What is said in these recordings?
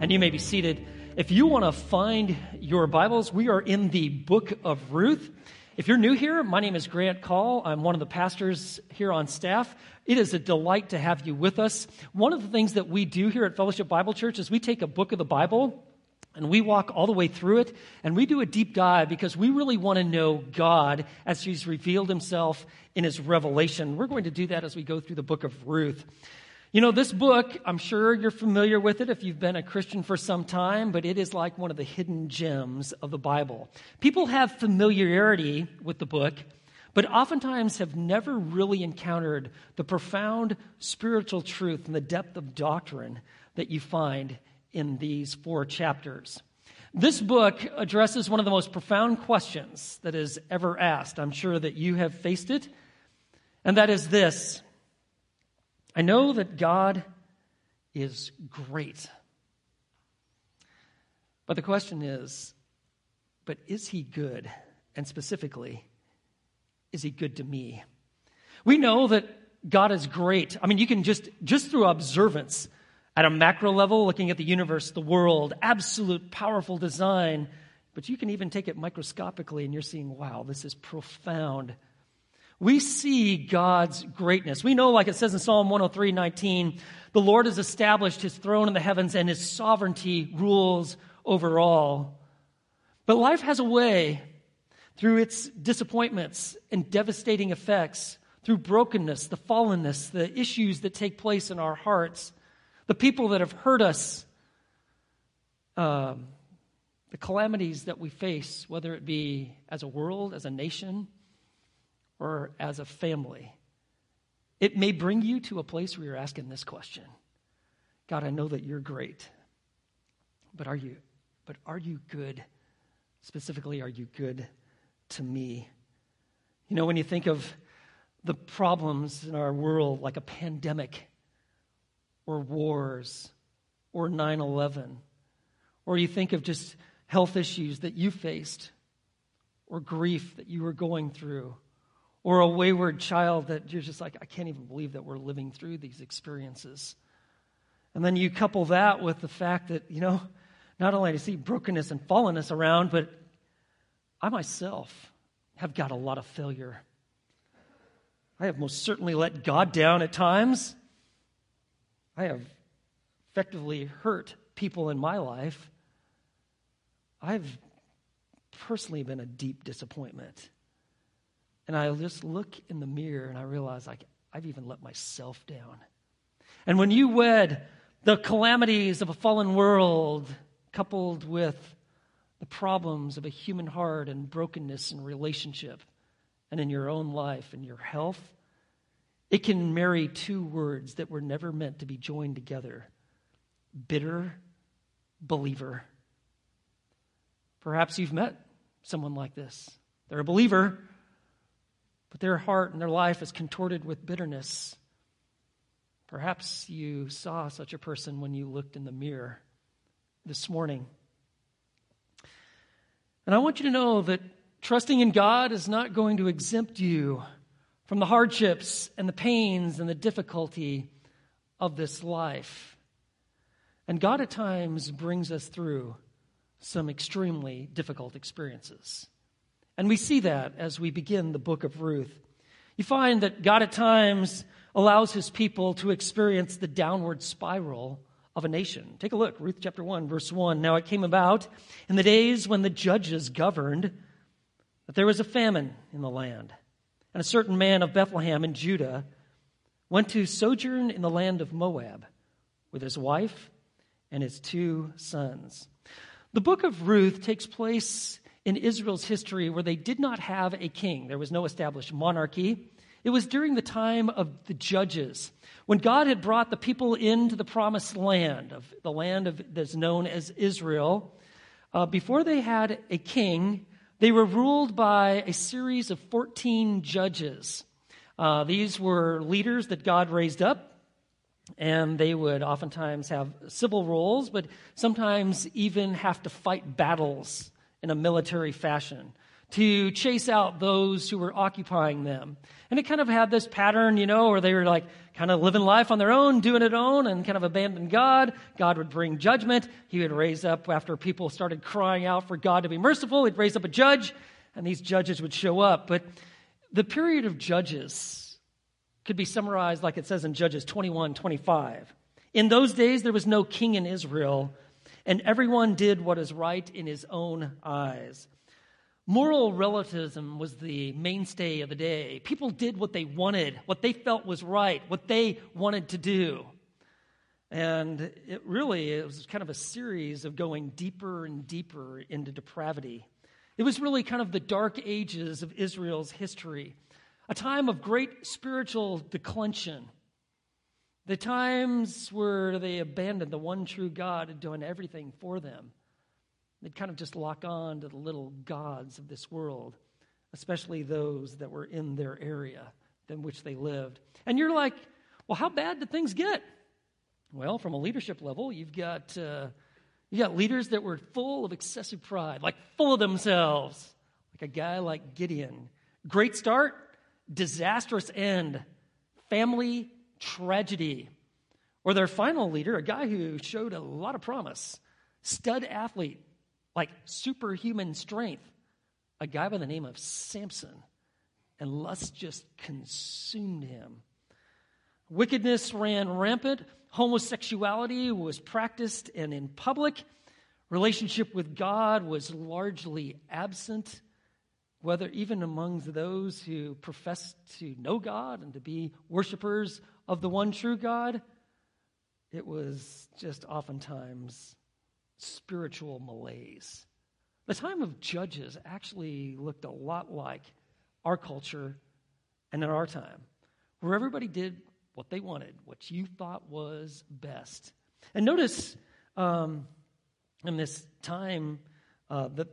and you may be seated. If you want to find your Bibles, we are in the book of Ruth. If you're new here, my name is Grant Call. I'm one of the pastors here on staff. It is a delight to have you with us. One of the things that we do here at Fellowship Bible Church is we take a book of the Bible and we walk all the way through it and we do a deep dive because we really want to know God as He's revealed Himself in His revelation. We're going to do that as we go through the book of Ruth. You know, this book, I'm sure you're familiar with it if you've been a Christian for some time, but it is like one of the hidden gems of the Bible. People have familiarity with the book, but oftentimes have never really encountered the profound spiritual truth and the depth of doctrine that you find in these four chapters. This book addresses one of the most profound questions that is ever asked. I'm sure that you have faced it, and that is this I know that God is great. But the question is, but is he good? And specifically, is he good to me? We know that God is great. I mean, you can just, just through observance at a macro level, looking at the universe, the world, absolute powerful design, but you can even take it microscopically and you're seeing, wow, this is profound we see God's greatness. We know, like it says in Psalm 103 19, the Lord has established his throne in the heavens and his sovereignty rules over all. But life has a way, through its disappointments and devastating effects, through brokenness, the fallenness, the issues that take place in our hearts, the people that have hurt us, uh, the calamities that we face, whether it be as a world, as a nation, or as a family, it may bring you to a place where you're asking this question God, I know that you're great, but are you, but are you good? Specifically, are you good to me? You know, when you think of the problems in our world, like a pandemic, or wars, or 9 11, or you think of just health issues that you faced, or grief that you were going through, or a wayward child that you're just like, I can't even believe that we're living through these experiences. And then you couple that with the fact that, you know, not only do I see brokenness and fallenness around, but I myself have got a lot of failure. I have most certainly let God down at times. I have effectively hurt people in my life. I've personally been a deep disappointment. And I just look in the mirror and I realize like I've even let myself down. And when you wed the calamities of a fallen world coupled with the problems of a human heart and brokenness in relationship and in your own life and your health, it can marry two words that were never meant to be joined together bitter believer. Perhaps you've met someone like this. They're a believer, but their heart and their life is contorted with bitterness. Perhaps you saw such a person when you looked in the mirror this morning. And I want you to know that trusting in God is not going to exempt you from the hardships and the pains and the difficulty of this life. And God at times brings us through some extremely difficult experiences. And we see that as we begin the book of Ruth. You find that God at times allows his people to experience the downward spiral of a nation. Take a look, Ruth chapter 1, verse 1. Now it came about in the days when the judges governed that there was a famine in the land. And a certain man of Bethlehem in Judah went to sojourn in the land of Moab with his wife and his two sons. The book of Ruth takes place in Israel's history where they did not have a king. There was no established monarchy. It was during the time of the judges, when God had brought the people into the promised land, of the land of, that's known as Israel. Uh, before they had a king, they were ruled by a series of 14 judges. Uh, these were leaders that God raised up, and they would oftentimes have civil roles, but sometimes even have to fight battles in a military fashion to chase out those who were occupying them. And it kind of had this pattern, you know, where they were like kind of living life on their own, doing it own, and kind of abandoned God. God would bring judgment. He would raise up, after people started crying out for God to be merciful, he'd raise up a judge, and these judges would show up. But the period of judges could be summarized like it says in Judges 21 25. In those days, there was no king in Israel, and everyone did what is right in his own eyes. Moral relativism was the mainstay of the day. People did what they wanted, what they felt was right, what they wanted to do. And it really it was kind of a series of going deeper and deeper into depravity. It was really kind of the dark ages of Israel's history, a time of great spiritual declension. The times where they abandoned the one true God and doing everything for them. They'd kind of just lock on to the little gods of this world, especially those that were in their area in which they lived. And you're like, well, how bad did things get? Well, from a leadership level, you've got, uh, you got leaders that were full of excessive pride, like full of themselves, like a guy like Gideon. Great start, disastrous end, family tragedy. Or their final leader, a guy who showed a lot of promise, stud athlete, like superhuman strength, a guy by the name of Samson. And lust just consumed him. Wickedness ran rampant. Homosexuality was practiced and in public. Relationship with God was largely absent, whether even among those who professed to know God and to be worshipers of the one true God. It was just oftentimes spiritual malaise. The time of Judges actually looked a lot like our culture and in our time, where everybody did what they wanted, what you thought was best. And notice um, in this time uh, that,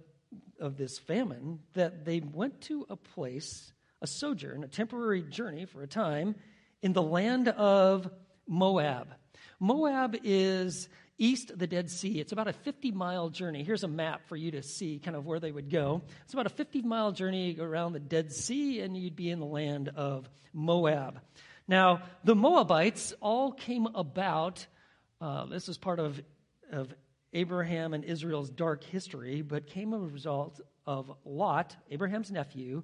of this famine that they went to a place, a sojourn, a temporary journey for a time in the land of Moab. Moab is east of the Dead Sea. It's about a 50 mile journey. Here's a map for you to see kind of where they would go. It's about a 50 mile journey around the Dead Sea, and you'd be in the land of Moab. Now, the Moabites all came about, uh, this is part of, of Abraham and Israel's dark history, but came as a result of Lot, Abraham's nephew,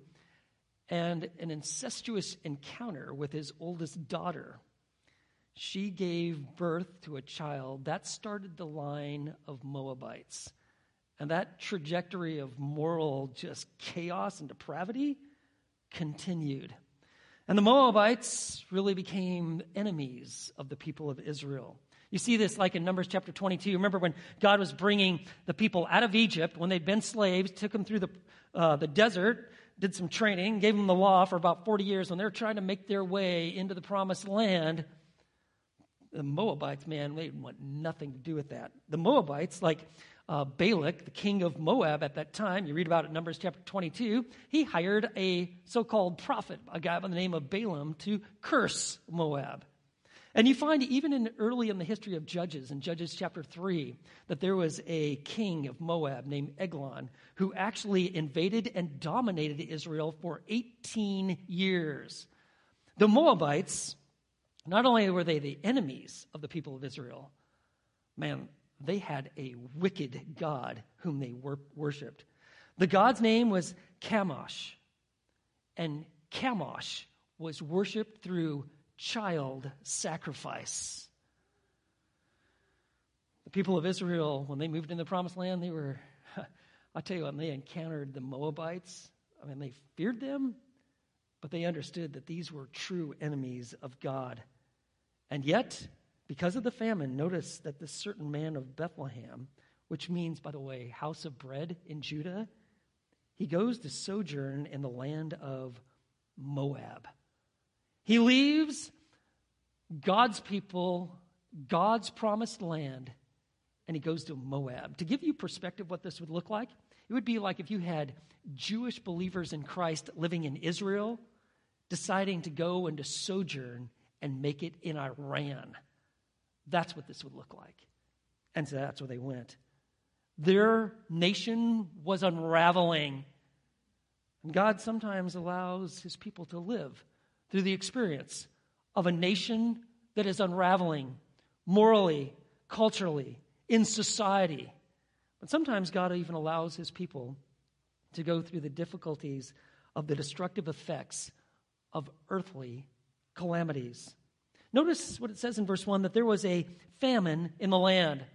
and an incestuous encounter with his oldest daughter she gave birth to a child. That started the line of Moabites. And that trajectory of moral just chaos and depravity continued. And the Moabites really became enemies of the people of Israel. You see this like in Numbers chapter 22. Remember when God was bringing the people out of Egypt when they'd been slaves, took them through the, uh, the desert, did some training, gave them the law for about 40 years. When they're trying to make their way into the promised land, the Moabites, man, they want nothing to do with that. The Moabites, like uh, Balak, the king of Moab at that time, you read about it in Numbers chapter 22, he hired a so called prophet, a guy by the name of Balaam, to curse Moab. And you find even in early in the history of Judges, in Judges chapter 3, that there was a king of Moab named Eglon who actually invaded and dominated Israel for 18 years. The Moabites not only were they the enemies of the people of Israel, man, they had a wicked God whom they wor- worshiped. The God's name was Chemosh, and Chemosh was worshiped through child sacrifice. The people of Israel, when they moved into the promised land, they were, I tell you, when they encountered the Moabites, I mean, they feared them, but they understood that these were true enemies of God. And yet, because of the famine, notice that this certain man of Bethlehem, which means, by the way, house of bread in Judah, he goes to sojourn in the land of Moab. He leaves God's people, God's promised land, and he goes to Moab. To give you perspective what this would look like, it would be like if you had Jewish believers in Christ living in Israel deciding to go and to sojourn and make it in Iran. That's what this would look like. And so that's where they went. Their nation was unraveling. And God sometimes allows his people to live through the experience of a nation that is unraveling morally, culturally, in society. But sometimes God even allows his people to go through the difficulties of the destructive effects of earthly calamities. Notice what it says in verse 1 that there was a famine in the land.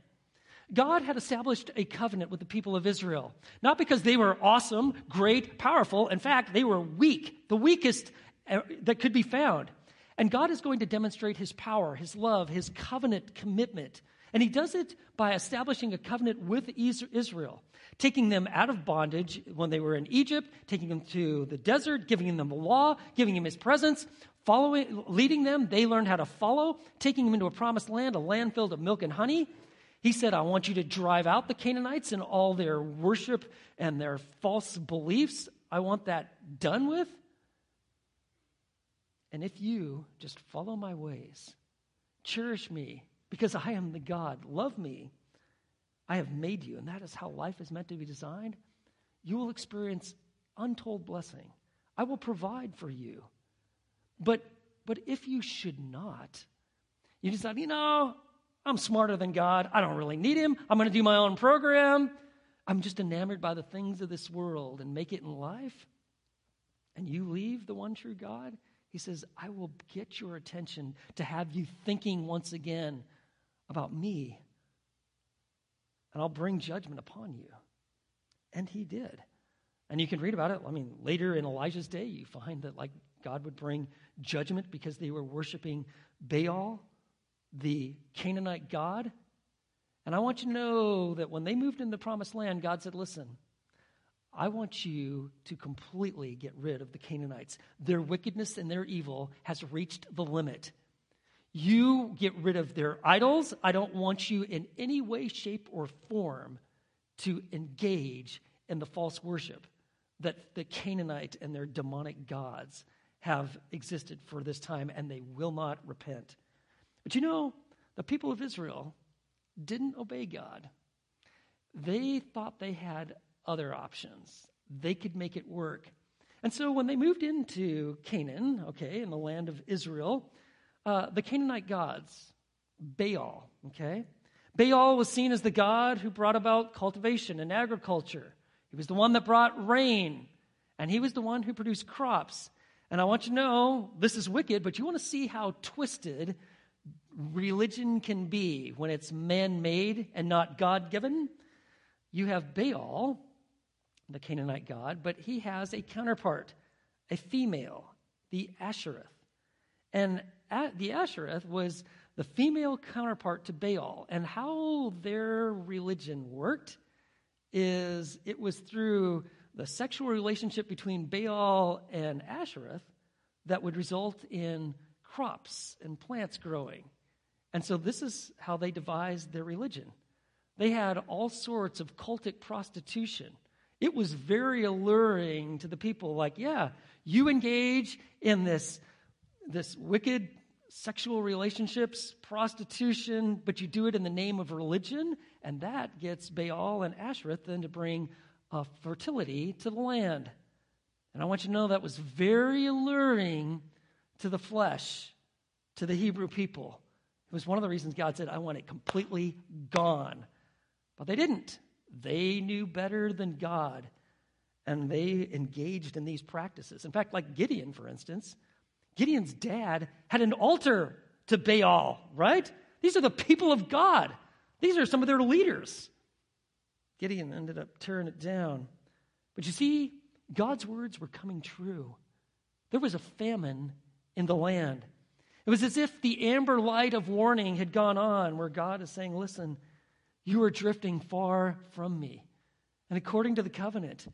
God had established a covenant with the people of Israel, not because they were awesome, great, powerful. In fact, they were weak, the weakest Uh, that could be found. And God is going to demonstrate his power, his love, his covenant commitment. And he does it by establishing a covenant with Israel, taking them out of bondage when they were in Egypt, taking them to the desert, giving them the law, giving them his presence, following, leading them. They learned how to follow, taking them into a promised land, a land filled with milk and honey. He said, I want you to drive out the Canaanites and all their worship and their false beliefs. I want that done with. And if you just follow my ways, cherish me, because I am the God, love me, I have made you, and that is how life is meant to be designed, you will experience untold blessing. I will provide for you. But, but if you should not, you decide, you know, I'm smarter than God. I don't really need him. I'm going to do my own program. I'm just enamored by the things of this world and make it in life. And you leave the one true God. He says, I will get your attention to have you thinking once again about me. And I'll bring judgment upon you. And he did. And you can read about it. I mean, later in Elijah's day, you find that like God would bring judgment because they were worshiping Baal the Canaanite God. And I want you to know that when they moved into the promised land, God said, Listen, I want you to completely get rid of the Canaanites. Their wickedness and their evil has reached the limit. You get rid of their idols. I don't want you in any way, shape, or form to engage in the false worship that the Canaanite and their demonic gods have existed for this time, and they will not repent. But you know, the people of Israel didn't obey God. They thought they had other options, they could make it work. And so when they moved into Canaan, okay, in the land of Israel, uh, the Canaanite gods, Baal, okay? Baal was seen as the god who brought about cultivation and agriculture. He was the one that brought rain, and he was the one who produced crops. And I want you to know this is wicked, but you want to see how twisted religion can be when it's man made and not God given. You have Baal, the Canaanite god, but he has a counterpart, a female, the Ashereth. And the Ashereth was the female counterpart to Baal. And how their religion worked is it was through the sexual relationship between Baal and Ashereth that would result in crops and plants growing. And so this is how they devised their religion. They had all sorts of cultic prostitution. It was very alluring to the people, like, yeah, you engage in this, this wicked sexual relationships, prostitution, but you do it in the name of religion, and that gets Baal and Ashereth then to bring uh, fertility to the land. And I want you to know that was very alluring to the flesh, to the Hebrew people. It was one of the reasons God said, I want it completely gone. But they didn't. They knew better than God, and they engaged in these practices. In fact, like Gideon, for instance, Gideon's dad had an altar to Baal, right? These are the people of God, these are some of their leaders. Gideon ended up tearing it down. But you see, God's words were coming true. There was a famine in the land. It was as if the amber light of warning had gone on, where God is saying, Listen, you are drifting far from me. And according to the covenant,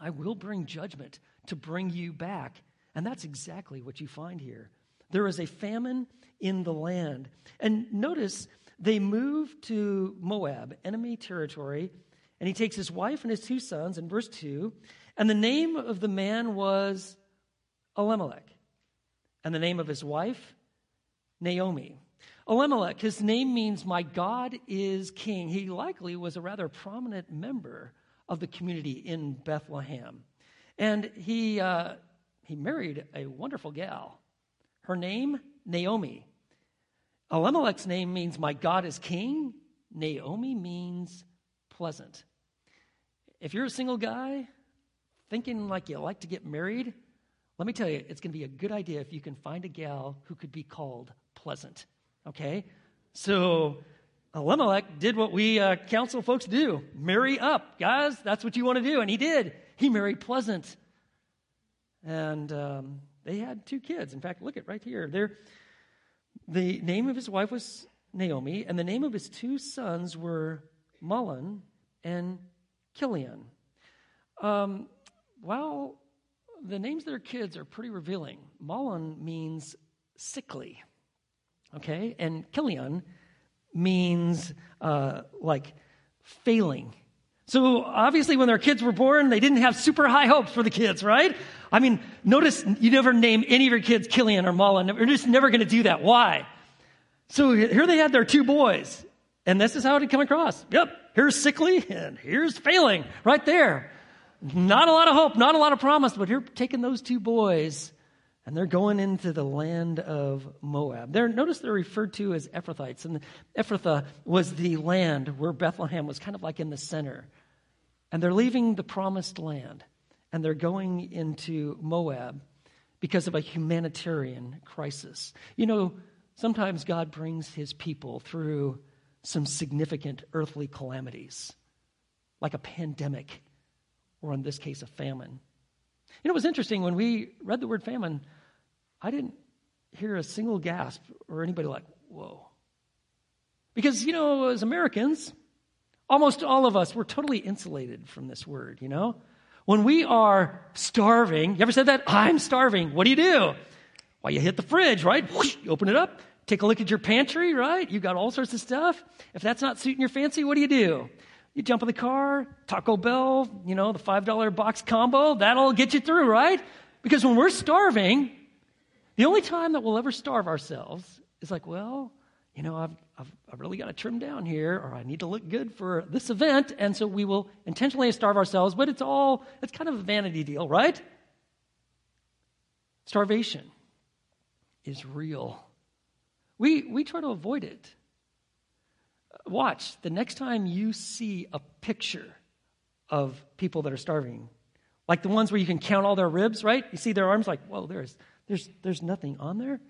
I will bring judgment to bring you back. And that's exactly what you find here. There is a famine in the land. And notice they move to Moab, enemy territory, and he takes his wife and his two sons in verse 2. And the name of the man was Elimelech and the name of his wife, Naomi. Elimelech, his name means my God is king. He likely was a rather prominent member of the community in Bethlehem. And he, uh, he married a wonderful gal. Her name, Naomi. Elimelech's name means my God is king. Naomi means pleasant. If you're a single guy thinking like you like to get married, let me tell you, it's going to be a good idea if you can find a gal who could be called pleasant. Okay? So Elimelech did what we uh, council folks do marry up. Guys, that's what you want to do. And he did. He married pleasant. And um, they had two kids. In fact, look at right here. They're, the name of his wife was Naomi, and the name of his two sons were Mahlon and Chilion. Um, well, the names of their kids are pretty revealing. Mahlon means sickly, okay? And Chilion means uh, like failing. So obviously, when their kids were born, they didn't have super high hopes for the kids, right? I mean, notice you never name any of your kids Chilion or Mahlon. You're just never going to do that. Why? So here they had their two boys, and this is how it had come across. Yep, here's sickly, and here's failing, right there. Not a lot of hope, not a lot of promise, but here taking those two boys, and they're going into the land of Moab. They're, notice they're referred to as Ephrathites, and Ephrathah was the land where Bethlehem was kind of like in the center. And they're leaving the promised land, and they're going into Moab because of a humanitarian crisis. You know, sometimes God brings his people through some significant earthly calamities, like a pandemic or in this case, a famine. You know, it was interesting when we read the word famine, I didn't hear a single gasp or anybody like, whoa. Because, you know, as Americans, almost all of us, we're totally insulated from this word, you know? When we are starving, you ever said that? I'm starving. What do you do? Well, you hit the fridge, right? Whoosh, you open it up, take a look at your pantry, right? You got all sorts of stuff. If that's not suiting your fancy, what do you do? You jump in the car, Taco Bell, you know, the $5 box combo, that'll get you through, right? Because when we're starving, the only time that we'll ever starve ourselves is like, well, you know, I've, I've, I've really got to trim down here, or I need to look good for this event, and so we will intentionally starve ourselves, but it's all, it's kind of a vanity deal, right? Starvation is real. We, we try to avoid it. Watch, the next time you see a picture of people that are starving, like the ones where you can count all their ribs, right? You see their arms, like, whoa, there's, there's, there's nothing on there.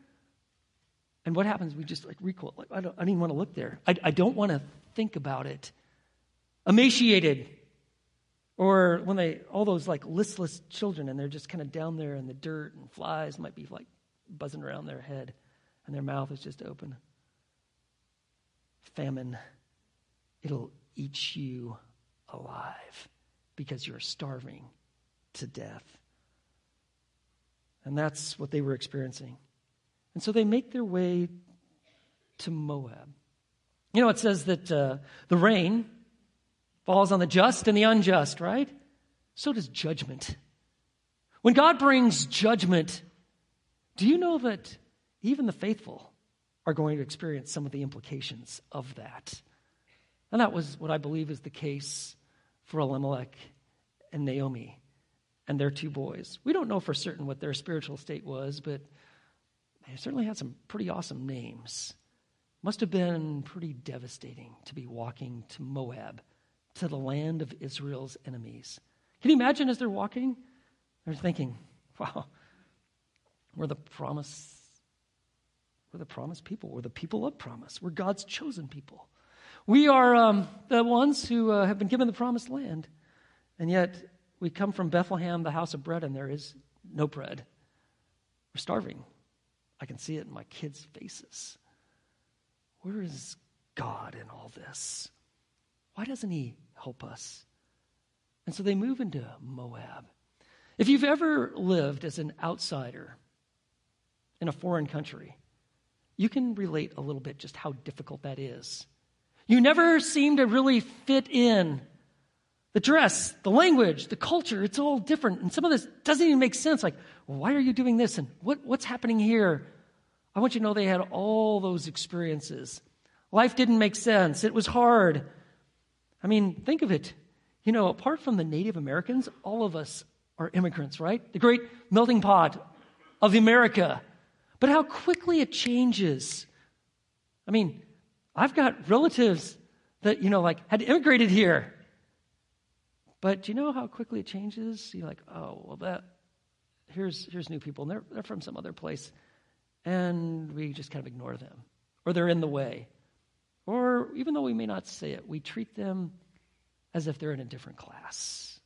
And what happens? We just like recoil. Like, I, don't, I don't even want to look there. I, I don't want to think about it. Emaciated. Or when they, all those like listless children and they're just kind of down there in the dirt and flies might be like buzzing around their head and their mouth is just open famine, it'll eat you alive because you're starving to death. And that's what they were experiencing. And so they make their way to Moab. You know, it says that uh, the rain falls on the just and the unjust, right? So does judgment. When God brings judgment, do you know that even the faithful are going to experience some of the implications of that. And that was what I believe is the case for Elimelech and Naomi and their two boys. We don't know for certain what their spiritual state was, but they certainly had some pretty awesome names. Must have been pretty devastating to be walking to Moab, to the land of Israel's enemies. Can you imagine as they're walking? They're thinking, wow, we're the promise we're the promised people. We're the people of promise. We're God's chosen people. We are um, the ones who uh, have been given the promised land. And yet, we come from Bethlehem, the house of bread, and there is no bread. We're starving. I can see it in my kids' faces. Where is God in all this? Why doesn't He help us? And so they move into Moab. If you've ever lived as an outsider in a foreign country, you can relate a little bit just how difficult that is. You never seem to really fit in. The dress, the language, the culture, it's all different. And some of this doesn't even make sense. Like, why are you doing this? And what, what's happening here? I want you to know they had all those experiences. Life didn't make sense. It was hard. I mean, think of it. You know, apart from the Native Americans, all of us are immigrants, right? The great melting pot of America. But how quickly it changes. I mean, I've got relatives that, you know, like had immigrated here. But do you know how quickly it changes? You're like, oh, well, that, here's, here's new people, and they're, they're from some other place. And we just kind of ignore them, or they're in the way. Or even though we may not say it, we treat them as if they're in a different class.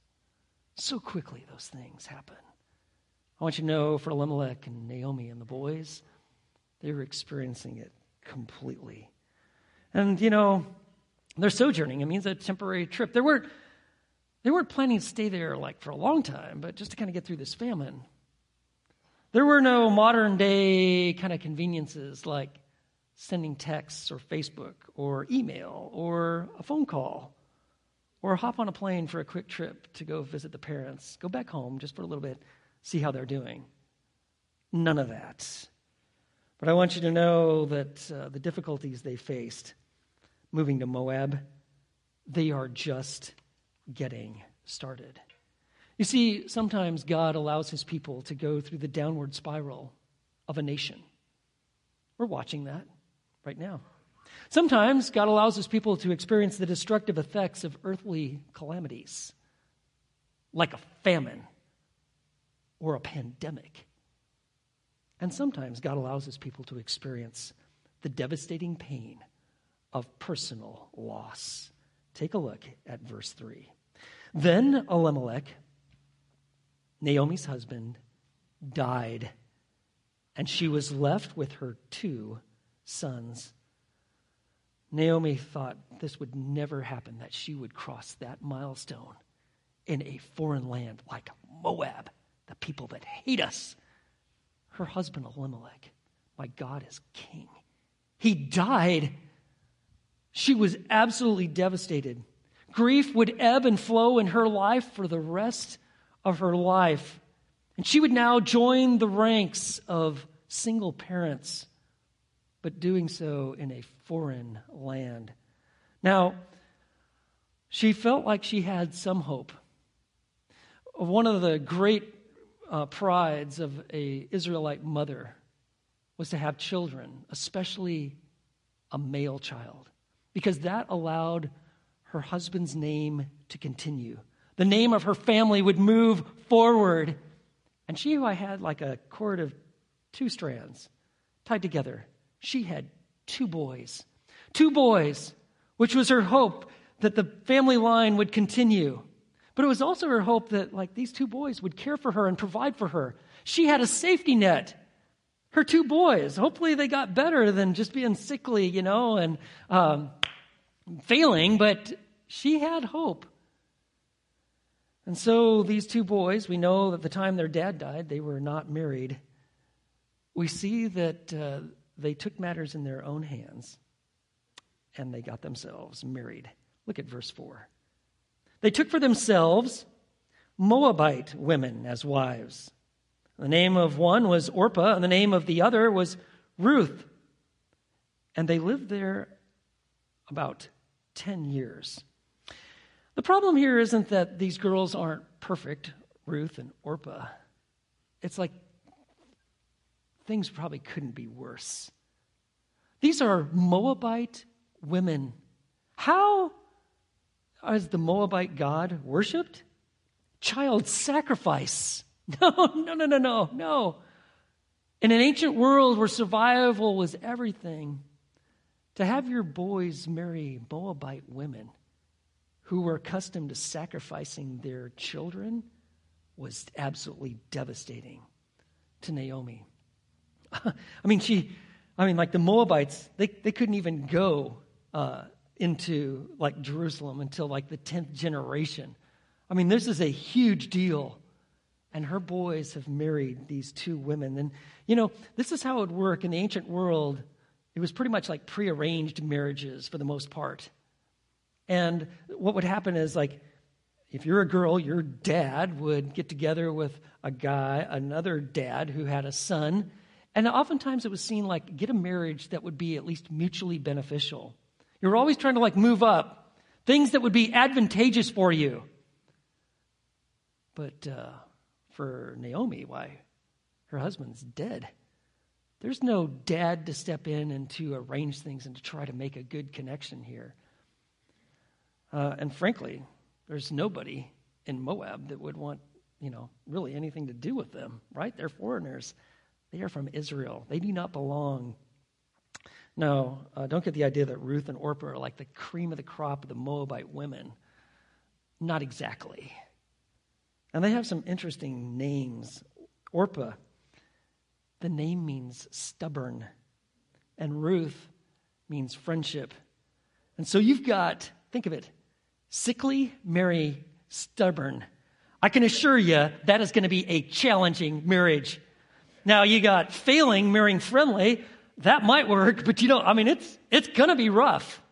So quickly those things happen. I want you to know for Elimelech and Naomi and the boys, they were experiencing it completely. And, you know, they're sojourning. It means a temporary trip. They weren't, they weren't planning to stay there like for a long time, but just to kind of get through this famine. There were no modern day kind of conveniences like sending texts or Facebook or email or a phone call or hop on a plane for a quick trip to go visit the parents, go back home just for a little bit, see how they're doing. None of that. But I want you to know that uh, the difficulties they faced moving to Moab, they are just getting started. You see, sometimes God allows his people to go through the downward spiral of a nation. We're watching that right now. Sometimes God allows his people to experience the destructive effects of earthly calamities, like a famine or a pandemic. And sometimes God allows his people to experience the devastating pain of personal loss. Take a look at verse 3. Then Elimelech, Naomi's husband, died, and she was left with her two sons. Naomi thought this would never happen, that she would cross that milestone in a foreign land like Moab, the people that hate us. Her husband, Elimelech, my God is king. He died. She was absolutely devastated. Grief would ebb and flow in her life for the rest of her life. And she would now join the ranks of single parents but doing so in a foreign land. Now, she felt like she had some hope. One of the great uh, prides of a Israelite mother was to have children, especially a male child, because that allowed her husband's name to continue. The name of her family would move forward. And she who I had like a cord of two strands tied together she had two boys. Two boys, which was her hope that the family line would continue. But it was also her hope that, like, these two boys would care for her and provide for her. She had a safety net. Her two boys, hopefully they got better than just being sickly, you know, and um, failing, but she had hope. And so these two boys, we know that the time their dad died, they were not married. We see that uh, they took matters in their own hands and they got themselves married. Look at verse 4. They took for themselves Moabite women as wives. The name of one was Orpah, and the name of the other was Ruth. And they lived there about 10 years. The problem here isn't that these girls aren't perfect, Ruth and Orpah. It's like things probably couldn't be worse. These are Moabite women. How is the Moabite God worshiped? Child sacrifice. No, no, no, no, no, no. In an ancient world where survival was everything, to have your boys marry Moabite women who were accustomed to sacrificing their children was absolutely devastating to Naomi. I mean, she, I mean, like the Moabites, they, they couldn't even go uh, into like Jerusalem until like the 10th generation. I mean, this is a huge deal. And her boys have married these two women. And, you know, this is how it would work in the ancient world. It was pretty much like prearranged marriages for the most part. And what would happen is, like, if you're a girl, your dad would get together with a guy, another dad who had a son, and oftentimes it was seen like get a marriage that would be at least mutually beneficial. You're always trying to like move up, things that would be advantageous for you. But uh, for Naomi. Why? Her husband's dead. There's no dad to step in and to arrange things and to try to make a good connection here. Uh, and frankly, there's nobody in Moab that would want, you know, really anything to do with them, right? They're foreigners. They are from Israel. They do not belong. No, uh, don't get the idea that Ruth and Orpah are like the cream of the crop of the Moabite women. Not exactly. And they have some interesting names. Orpah, the name means stubborn, and Ruth means friendship. And so you've got, think of it, sickly, merry, stubborn. I can assure you that is going to be a challenging marriage. Now you got failing, marrying friendly. That might work, but you know, I mean, it's, it's going to be rough.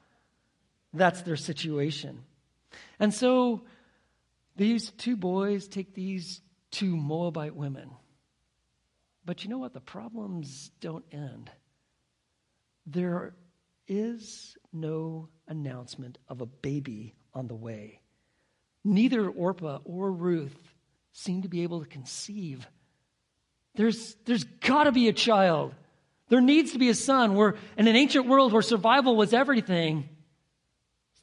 That's their situation. And so these two boys take these two Moabite women. But you know what? The problems don't end. There is no announcement of a baby on the way. Neither Orpah or Ruth seem to be able to conceive. There's, there's got to be a child. There needs to be a son. Where, in an ancient world where survival was everything,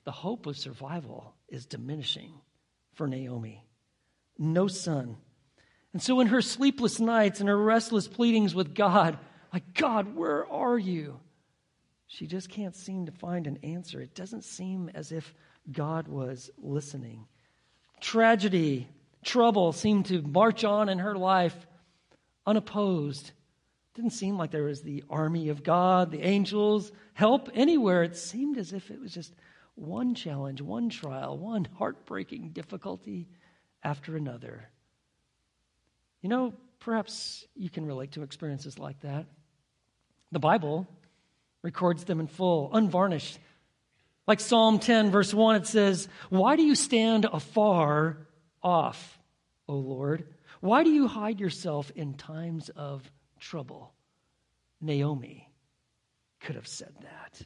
the hope of survival is diminishing for Naomi. No son. And so, in her sleepless nights and her restless pleadings with God, like, God, where are you? She just can't seem to find an answer. It doesn't seem as if God was listening. Tragedy, trouble seemed to march on in her life unopposed. Didn't seem like there was the army of God, the angels, help anywhere. It seemed as if it was just one challenge, one trial, one heartbreaking difficulty after another. You know, perhaps you can relate to experiences like that. The Bible records them in full, unvarnished. Like Psalm 10, verse 1, it says, Why do you stand afar off, O Lord? Why do you hide yourself in times of trouble? Naomi could have said that.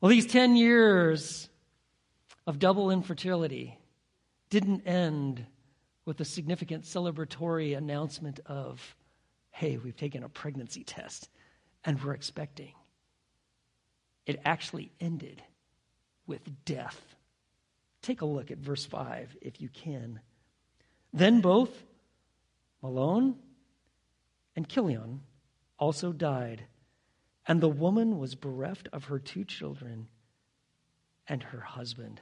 Well, these 10 years of double infertility didn't end with a significant celebratory announcement of, hey, we've taken a pregnancy test and we're expecting. It actually ended with death. Take a look at verse 5 if you can. Then both Mahlon and Chilion also died, and the woman was bereft of her two children and her husband.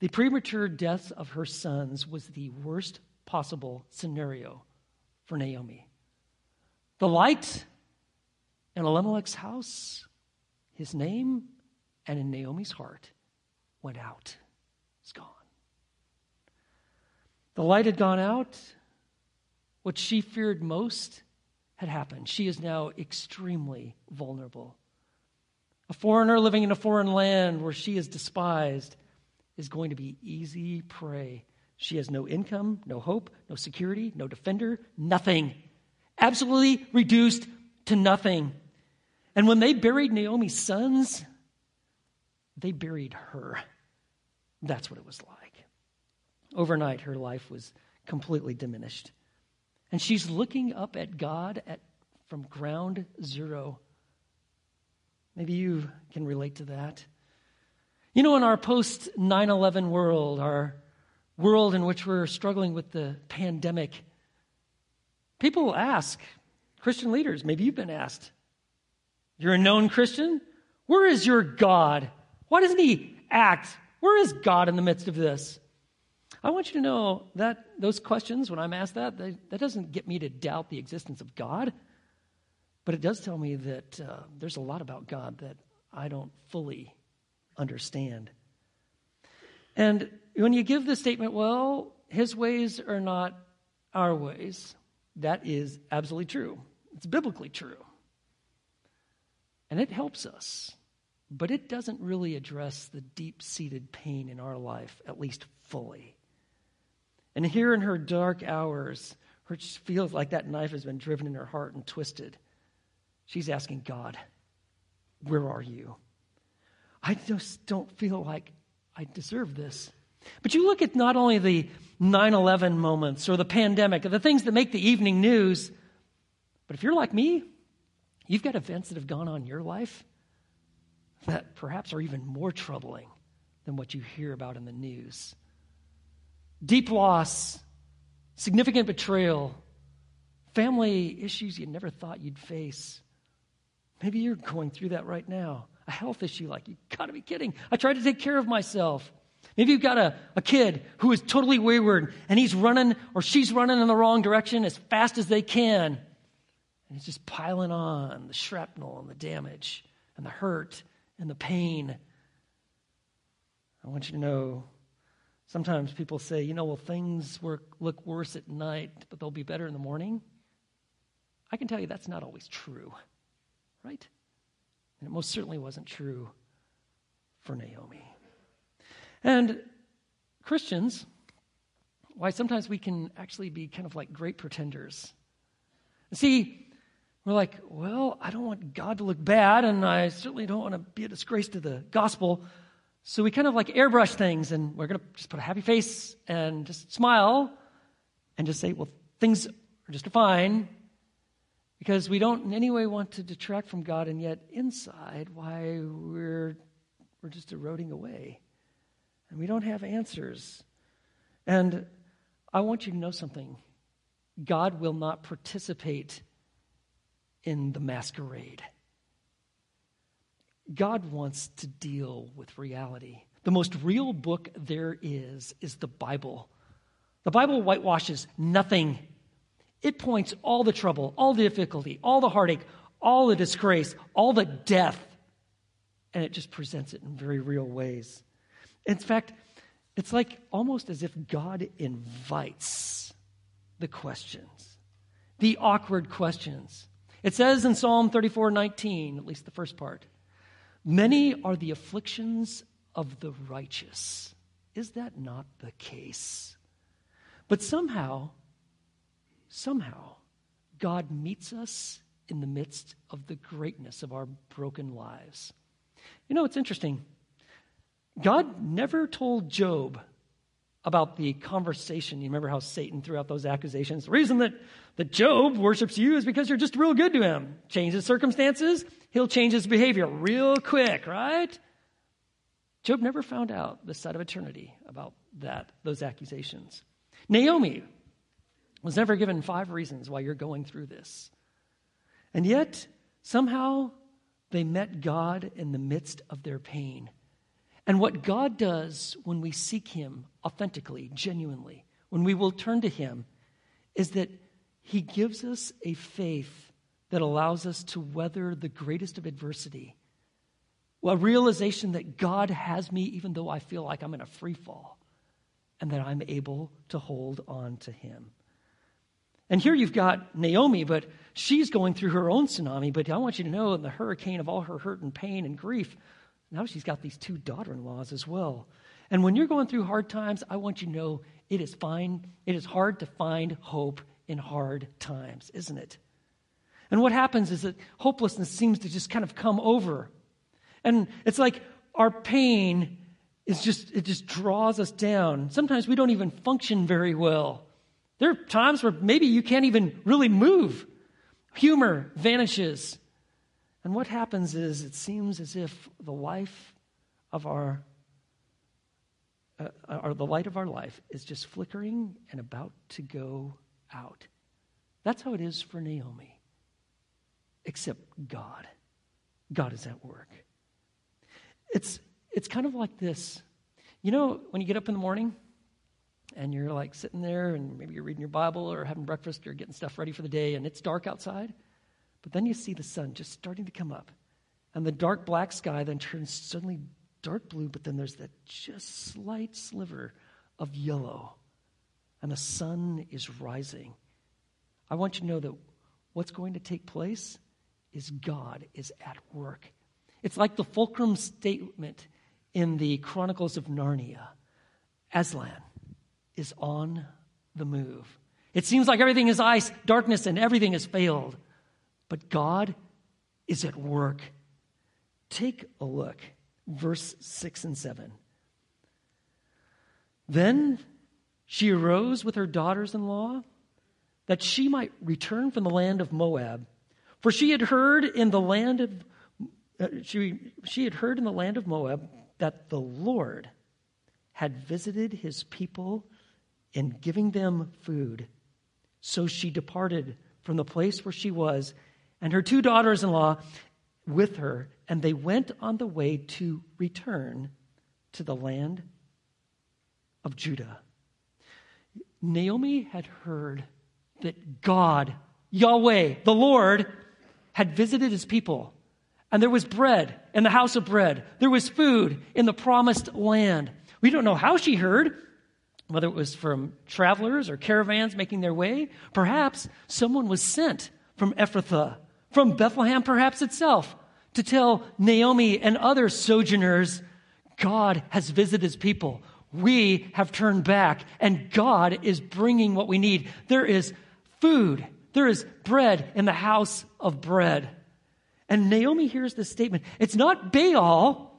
The premature death of her sons was the worst possible scenario for Naomi. The light in Elimelech's house, his name, and in Naomi's heart went out. It's gone. The light had gone out. What she feared most had happened. She is now extremely vulnerable. A foreigner living in a foreign land where she is despised is going to be easy prey. She has no income, no hope, no security, no defender, nothing. Absolutely reduced to nothing. And when they buried Naomi's sons, they buried her. That's what it was like. Overnight, her life was completely diminished. And she's looking up at God at, from ground zero. Maybe you can relate to that. You know, in our post 9 11 world, our world in which we're struggling with the pandemic, people ask, Christian leaders, maybe you've been asked, you're a known Christian? Where is your God? Why doesn't he act? Where is God in the midst of this? I want you to know that those questions, when I'm asked that, they, that doesn't get me to doubt the existence of God, but it does tell me that uh, there's a lot about God that I don't fully understand. And when you give the statement, well, his ways are not our ways, that is absolutely true. It's biblically true. And it helps us but it doesn't really address the deep seated pain in our life, at least fully. And here in her dark hours, her feels like that knife has been driven in her heart and twisted. She's asking God, Where are you? I just don't feel like I deserve this. But you look at not only the 9 11 moments or the pandemic, or the things that make the evening news, but if you're like me, you've got events that have gone on in your life that perhaps are even more troubling than what you hear about in the news. Deep loss, significant betrayal, family issues you never thought you'd face. Maybe you're going through that right now. A health issue, like, you gotta be kidding. I tried to take care of myself. Maybe you've got a, a kid who is totally wayward and he's running or she's running in the wrong direction as fast as they can. And it's just piling on the shrapnel and the damage and the hurt and the pain. I want you to know sometimes people say, you know, well, things work, look worse at night, but they'll be better in the morning. I can tell you that's not always true, right? And it most certainly wasn't true for Naomi. And Christians, why sometimes we can actually be kind of like great pretenders. See, we're like, well, I don't want God to look bad, and I certainly don't want to be a disgrace to the gospel. So we kind of like airbrush things, and we're going to just put a happy face and just smile and just say, well, things are just fine because we don't in any way want to detract from God, and yet inside, why we're, we're just eroding away and we don't have answers. And I want you to know something God will not participate in the masquerade. God wants to deal with reality. The most real book there is is the Bible. The Bible whitewashes nothing. It points all the trouble, all the difficulty, all the heartache, all the disgrace, all the death, and it just presents it in very real ways. In fact, it's like almost as if God invites the questions, the awkward questions. It says in Psalm 34 19, at least the first part, many are the afflictions of the righteous. Is that not the case? But somehow, somehow, God meets us in the midst of the greatness of our broken lives. You know, it's interesting. God never told Job about the conversation. You remember how Satan threw out those accusations? The reason that, that Job worships you is because you're just real good to him. Change his circumstances, he'll change his behavior real quick, right? Job never found out the side of eternity about that, those accusations. Naomi was never given five reasons why you're going through this. And yet, somehow, they met God in the midst of their pain. And what God does when we seek Him authentically, genuinely, when we will turn to Him, is that He gives us a faith that allows us to weather the greatest of adversity. A realization that God has me even though I feel like I'm in a free fall, and that I'm able to hold on to Him. And here you've got Naomi, but she's going through her own tsunami. But I want you to know, in the hurricane of all her hurt and pain and grief, now she's got these two daughter in laws as well. And when you're going through hard times, I want you to know it is fine. It is hard to find hope in hard times, isn't it? And what happens is that hopelessness seems to just kind of come over. And it's like our pain is just, it just draws us down. Sometimes we don't even function very well. There are times where maybe you can't even really move. Humor vanishes. And what happens is it seems as if the life of our, uh, or the light of our life is just flickering and about to go out. That's how it is for Naomi. Except God. God is at work. It's, it's kind of like this. You know, when you get up in the morning and you're like sitting there and maybe you're reading your Bible or having breakfast or getting stuff ready for the day and it's dark outside but then you see the sun just starting to come up. And the dark black sky then turns suddenly dark blue, but then there's that just slight sliver of yellow. And the sun is rising. I want you to know that what's going to take place is God is at work. It's like the fulcrum statement in the Chronicles of Narnia Aslan is on the move. It seems like everything is ice, darkness, and everything has failed. But God is at work. Take a look, verse 6 and 7. Then she arose with her daughters in law that she might return from the land of Moab. For she had heard in the land of uh, she, she had heard in the land of Moab that the Lord had visited his people in giving them food. So she departed from the place where she was, and her two daughters in law with her, and they went on the way to return to the land of Judah. Naomi had heard that God, Yahweh, the Lord, had visited his people. And there was bread in the house of bread. There was food in the promised land. We don't know how she heard, whether it was from travelers or caravans making their way. Perhaps someone was sent from Ephrathah, from Bethlehem, perhaps itself, to tell Naomi and other sojourners God has visited his people. We have turned back, and God is bringing what we need. There is food, there is bread in the house of bread. And Naomi hears this statement. It's not Baal.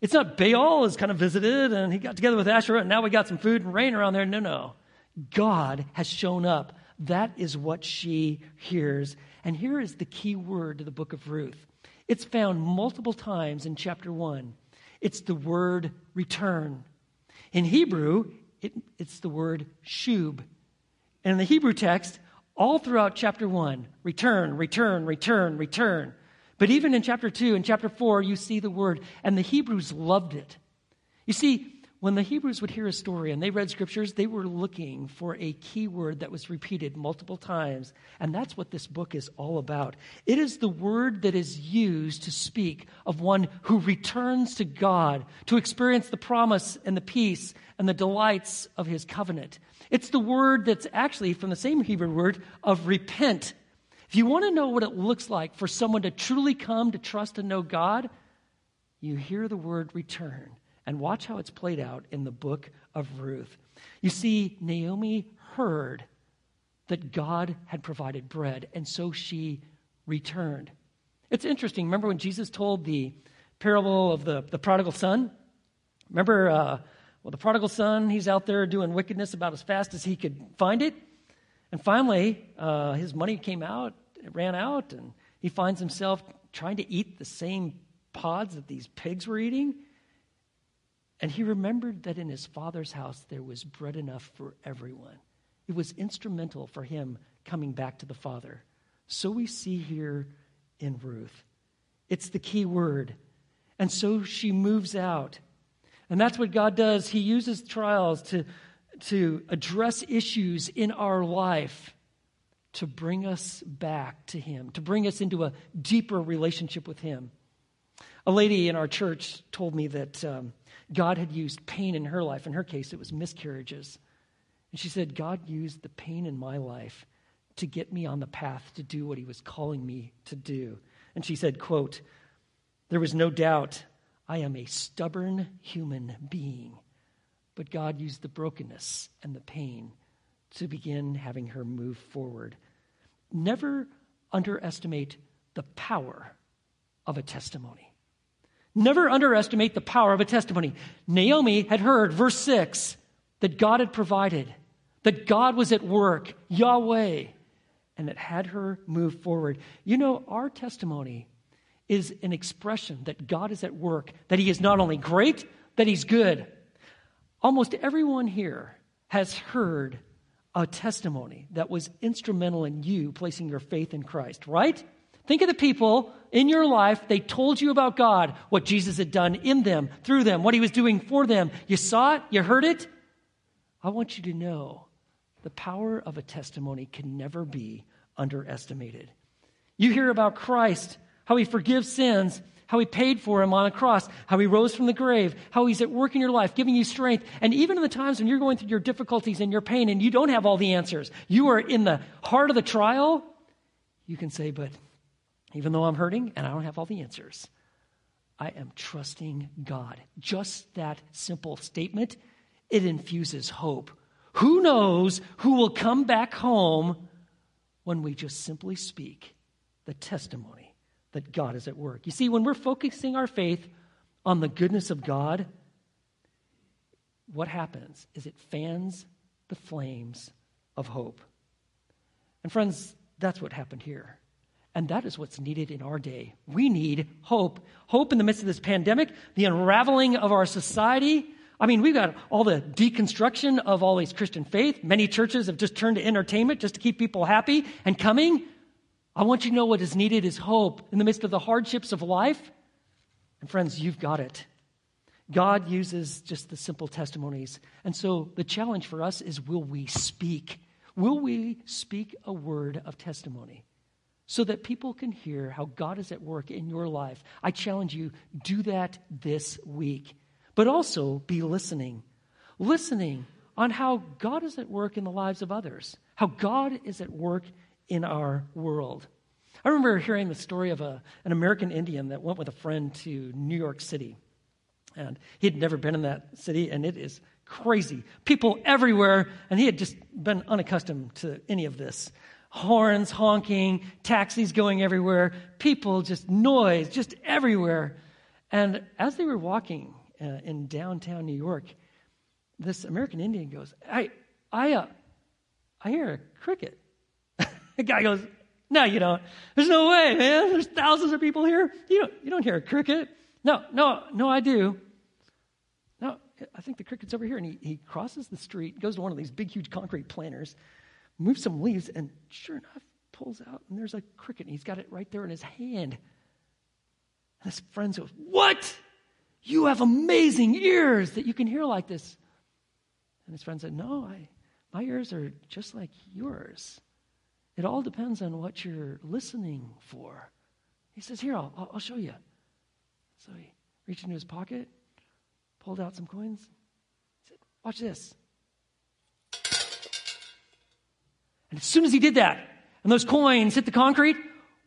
It's not Baal is kind of visited and he got together with Asherah and now we got some food and rain around there. No, no. God has shown up. That is what she hears. And here is the key word to the book of Ruth. It's found multiple times in chapter 1. It's the word return. In Hebrew, it, it's the word shub. And in the Hebrew text, all throughout chapter 1, return, return, return, return. But even in chapter 2 and chapter 4, you see the word, and the Hebrews loved it. You see, when the Hebrews would hear a story and they read scriptures, they were looking for a key word that was repeated multiple times. And that's what this book is all about. It is the word that is used to speak of one who returns to God to experience the promise and the peace and the delights of his covenant. It's the word that's actually from the same Hebrew word of repent. If you want to know what it looks like for someone to truly come to trust and know God, you hear the word return. And watch how it's played out in the book of Ruth. You see, Naomi heard that God had provided bread, and so she returned. It's interesting. Remember when Jesus told the parable of the, the prodigal son? Remember, uh, well, the prodigal son, he's out there doing wickedness about as fast as he could find it. And finally, uh, his money came out, it ran out, and he finds himself trying to eat the same pods that these pigs were eating. And he remembered that in his father's house there was bread enough for everyone. It was instrumental for him coming back to the Father. So we see here in Ruth. It's the key word. And so she moves out. And that's what God does. He uses trials to, to address issues in our life to bring us back to Him, to bring us into a deeper relationship with Him. A lady in our church told me that um, God had used pain in her life. In her case, it was miscarriages. And she said, God used the pain in my life to get me on the path to do what he was calling me to do. And she said, quote, there was no doubt I am a stubborn human being, but God used the brokenness and the pain to begin having her move forward. Never underestimate the power of a testimony. Never underestimate the power of a testimony. Naomi had heard, verse 6, that God had provided, that God was at work, Yahweh, and it had her move forward. You know, our testimony is an expression that God is at work, that He is not only great, that He's good. Almost everyone here has heard a testimony that was instrumental in you placing your faith in Christ, right? Think of the people in your life, they told you about God, what Jesus had done in them, through them, what he was doing for them. You saw it, you heard it. I want you to know the power of a testimony can never be underestimated. You hear about Christ, how he forgives sins, how he paid for him on a cross, how he rose from the grave, how he's at work in your life, giving you strength. And even in the times when you're going through your difficulties and your pain and you don't have all the answers, you are in the heart of the trial, you can say, But even though I'm hurting and I don't have all the answers, I am trusting God. Just that simple statement, it infuses hope. Who knows who will come back home when we just simply speak the testimony that God is at work? You see, when we're focusing our faith on the goodness of God, what happens is it fans the flames of hope. And friends, that's what happened here. And that is what's needed in our day. We need hope. Hope in the midst of this pandemic, the unraveling of our society. I mean, we've got all the deconstruction of all these Christian faith. Many churches have just turned to entertainment just to keep people happy and coming. I want you to know what is needed is hope in the midst of the hardships of life. And friends, you've got it. God uses just the simple testimonies. And so the challenge for us is will we speak? Will we speak a word of testimony so that people can hear how God is at work in your life? I challenge you, do that this week. But also be listening. Listening on how God is at work in the lives of others, how God is at work in our world. I remember hearing the story of a, an American Indian that went with a friend to New York City. And he'd never been in that city, and it is crazy. People everywhere, and he had just been unaccustomed to any of this. Horns honking, taxis going everywhere, people just noise, just everywhere. And as they were walking uh, in downtown New York, this American Indian goes, I, I, uh, I hear a cricket. The guy goes, No, you don't. There's no way, man. There's thousands of people here. You don't, you don't hear a cricket. No, no, no, I do. No, I think the cricket's over here. And he, he crosses the street, goes to one of these big, huge concrete planters, moves some leaves, and sure enough, pulls out, and there's a cricket, and he's got it right there in his hand. And his friend goes, What? You have amazing ears that you can hear like this. And his friend said, No, I, my ears are just like yours. It all depends on what you're listening for. He says, Here, I'll, I'll show you. So he reached into his pocket, pulled out some coins, said, Watch this. And as soon as he did that, and those coins hit the concrete,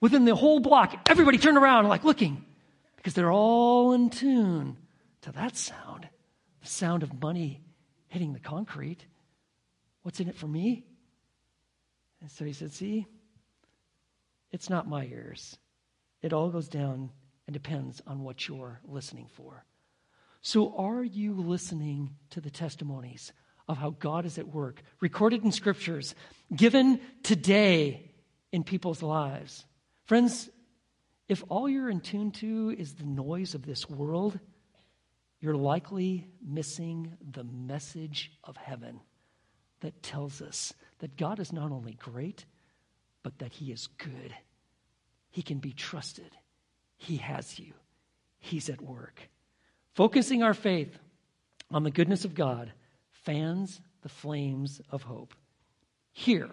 within the whole block, everybody turned around like looking because they're all in tune to that sound the sound of money hitting the concrete. What's in it for me? And so he said, See, it's not my ears. It all goes down and depends on what you're listening for. So, are you listening to the testimonies of how God is at work, recorded in scriptures, given today in people's lives? Friends, if all you're in tune to is the noise of this world, you're likely missing the message of heaven that tells us that God is not only great, but that He is good. He can be trusted. He has you, He's at work. Focusing our faith on the goodness of God fans the flames of hope. Hear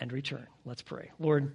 and return. Let's pray. Lord,